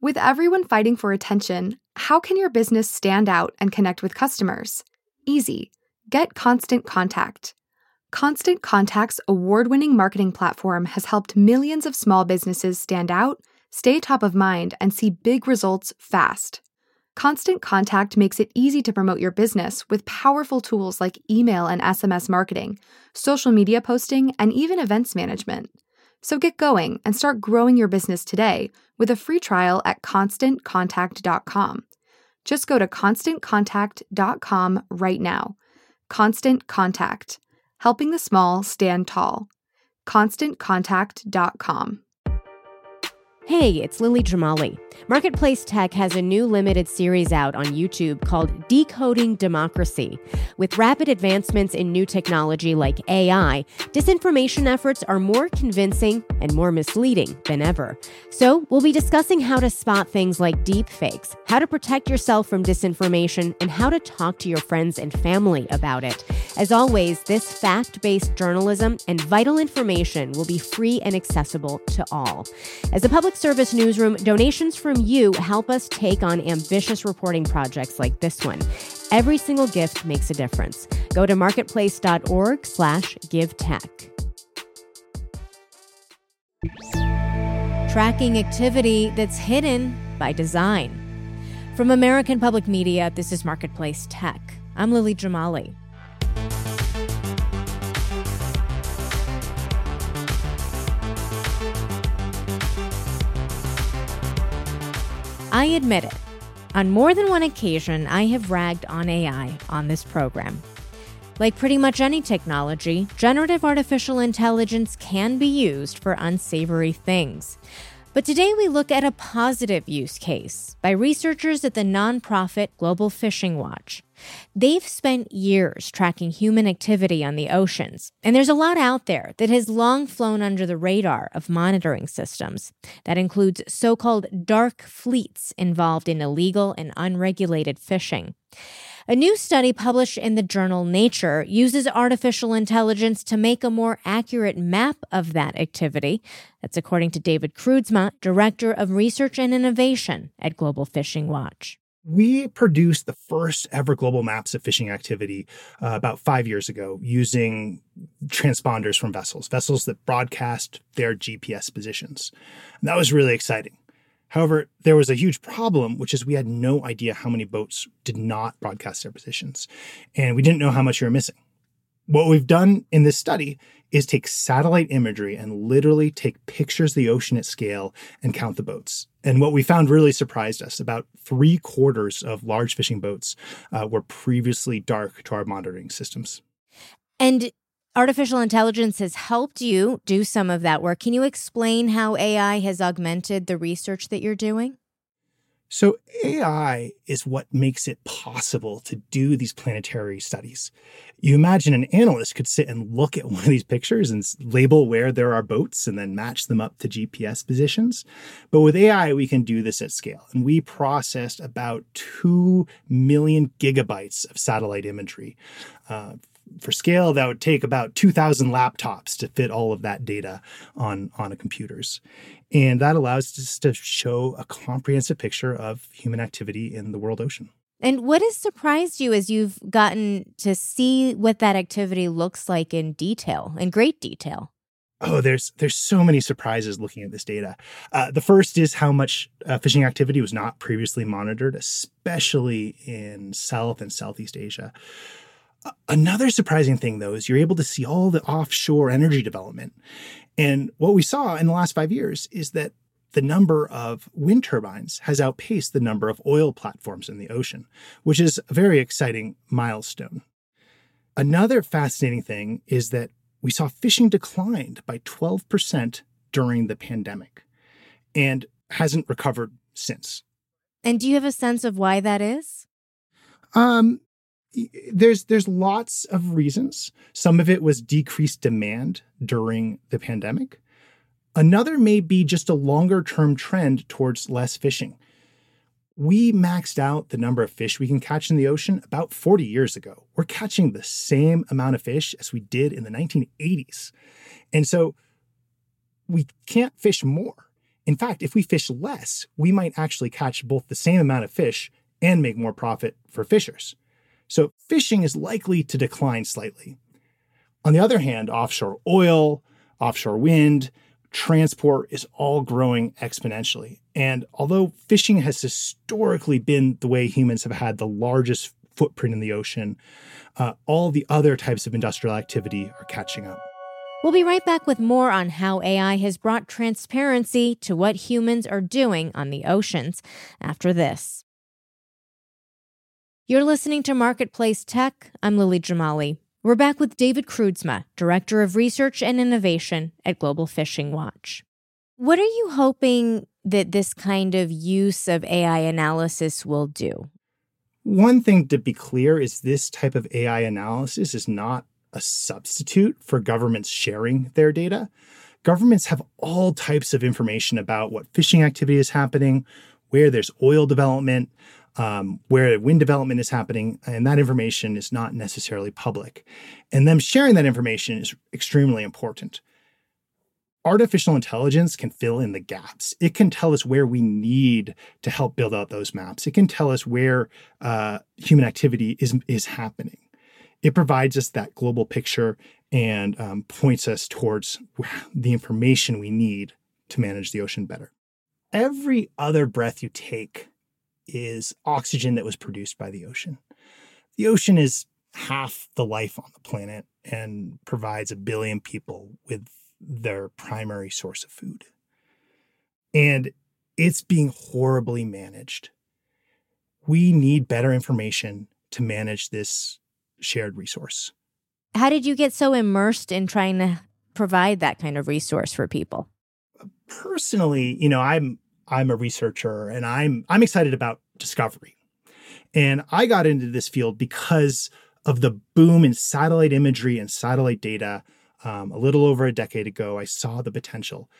With everyone fighting for attention, how can your business stand out and connect with customers? Easy. Get Constant Contact. Constant Contact's award winning marketing platform has helped millions of small businesses stand out, stay top of mind, and see big results fast. Constant Contact makes it easy to promote your business with powerful tools like email and SMS marketing, social media posting, and even events management. So get going and start growing your business today with a free trial at constantcontact.com. Just go to constantcontact.com right now. Constant Contact, helping the small stand tall. ConstantContact.com. Hey, it's Lily Jamali. Marketplace Tech has a new limited series out on YouTube called Decoding Democracy. With rapid advancements in new technology like AI, disinformation efforts are more convincing and more misleading than ever. So, we'll be discussing how to spot things like deepfakes, how to protect yourself from disinformation, and how to talk to your friends and family about it. As always, this fact based journalism and vital information will be free and accessible to all. As a public service newsroom, donations from you help us take on ambitious reporting projects like this one. Every single gift makes a difference. Go to marketplace.org slash give tech. Tracking activity that's hidden by design. From American Public Media, this is Marketplace Tech. I'm Lily Jamali. I admit it. On more than one occasion, I have ragged on AI on this program. Like pretty much any technology, generative artificial intelligence can be used for unsavory things. But today we look at a positive use case by researchers at the nonprofit Global Fishing Watch. They've spent years tracking human activity on the oceans, and there's a lot out there that has long flown under the radar of monitoring systems. That includes so called dark fleets involved in illegal and unregulated fishing. A new study published in the journal Nature uses artificial intelligence to make a more accurate map of that activity. That's according to David Kroodsma, Director of Research and Innovation at Global Fishing Watch we produced the first ever global maps of fishing activity uh, about five years ago using transponders from vessels, vessels that broadcast their GPS positions. And that was really exciting. However, there was a huge problem, which is we had no idea how many boats did not broadcast their positions, and we didn't know how much we were missing. What we've done in this study is take satellite imagery and literally take pictures of the ocean at scale and count the boats. And what we found really surprised us about three quarters of large fishing boats uh, were previously dark to our monitoring systems. And artificial intelligence has helped you do some of that work. Can you explain how AI has augmented the research that you're doing? So, AI is what makes it possible to do these planetary studies. You imagine an analyst could sit and look at one of these pictures and label where there are boats and then match them up to GPS positions. But with AI, we can do this at scale. And we processed about 2 million gigabytes of satellite imagery. Uh, for scale, that would take about 2,000 laptops to fit all of that data on, on a computers. And that allows us to show a comprehensive picture of human activity in the world ocean. And what has surprised you as you've gotten to see what that activity looks like in detail, in great detail? Oh, there's there's so many surprises looking at this data. Uh, the first is how much uh, fishing activity was not previously monitored, especially in South and Southeast Asia. Another surprising thing, though, is you're able to see all the offshore energy development. And what we saw in the last five years is that the number of wind turbines has outpaced the number of oil platforms in the ocean, which is a very exciting milestone. Another fascinating thing is that we saw fishing declined by 12% during the pandemic and hasn't recovered since. And do you have a sense of why that is? Um, there's there's lots of reasons. Some of it was decreased demand during the pandemic. Another may be just a longer term trend towards less fishing. We maxed out the number of fish we can catch in the ocean about 40 years ago. We're catching the same amount of fish as we did in the 1980s. And so we can't fish more. In fact, if we fish less, we might actually catch both the same amount of fish and make more profit for fishers. So fishing is likely to decline slightly. On the other hand, offshore oil, offshore wind, transport is all growing exponentially. And although fishing has historically been the way humans have had the largest footprint in the ocean, uh, all the other types of industrial activity are catching up. We'll be right back with more on how AI has brought transparency to what humans are doing on the oceans after this. You're listening to Marketplace Tech. I'm Lily Jamali. We're back with David Kroodsma, Director of Research and Innovation at Global Fishing Watch. What are you hoping that this kind of use of AI analysis will do? One thing to be clear is this type of AI analysis is not a substitute for governments sharing their data. Governments have all types of information about what fishing activity is happening, where there's oil development, um, where wind development is happening, and that information is not necessarily public. And them sharing that information is extremely important. Artificial intelligence can fill in the gaps. It can tell us where we need to help build out those maps. It can tell us where uh, human activity is, is happening. It provides us that global picture and um, points us towards the information we need to manage the ocean better. Every other breath you take is oxygen that was produced by the ocean. The ocean is half the life on the planet and provides a billion people with their primary source of food. And it's being horribly managed. We need better information to manage this shared resource. How did you get so immersed in trying to provide that kind of resource for people? Personally, you know, I'm I'm a researcher and I'm I'm excited about discovery. And I got into this field because of the boom in satellite imagery and satellite data um, a little over a decade ago. I saw the potential.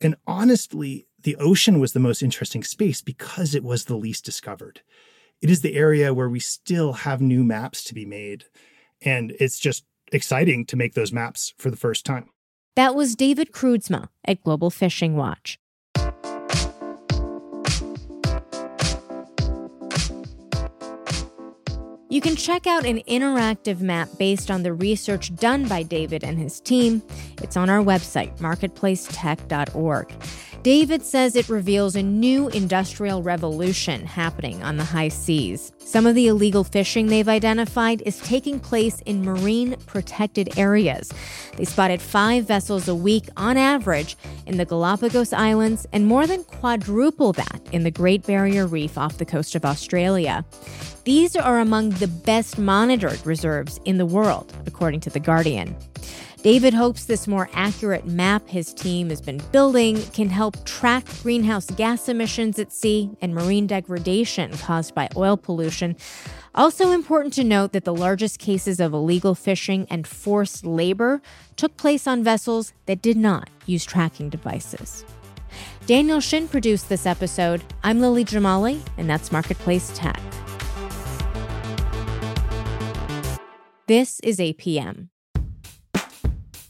And honestly, the ocean was the most interesting space because it was the least discovered. It is the area where we still have new maps to be made. And it's just exciting to make those maps for the first time. That was David Kroodsma at Global Fishing Watch. You can check out an interactive map based on the research done by David and his team. It's on our website, marketplacetech.org. David says it reveals a new industrial revolution happening on the high seas. Some of the illegal fishing they've identified is taking place in marine protected areas. They spotted five vessels a week on average in the Galapagos Islands and more than quadruple that in the Great Barrier Reef off the coast of Australia. These are among the best monitored reserves in the world, according to The Guardian. David hopes this more accurate map his team has been building can help track greenhouse gas emissions at sea and marine degradation caused by oil pollution. Also, important to note that the largest cases of illegal fishing and forced labor took place on vessels that did not use tracking devices. Daniel Shin produced this episode. I'm Lily Jamali, and that's Marketplace Tech. This is APM.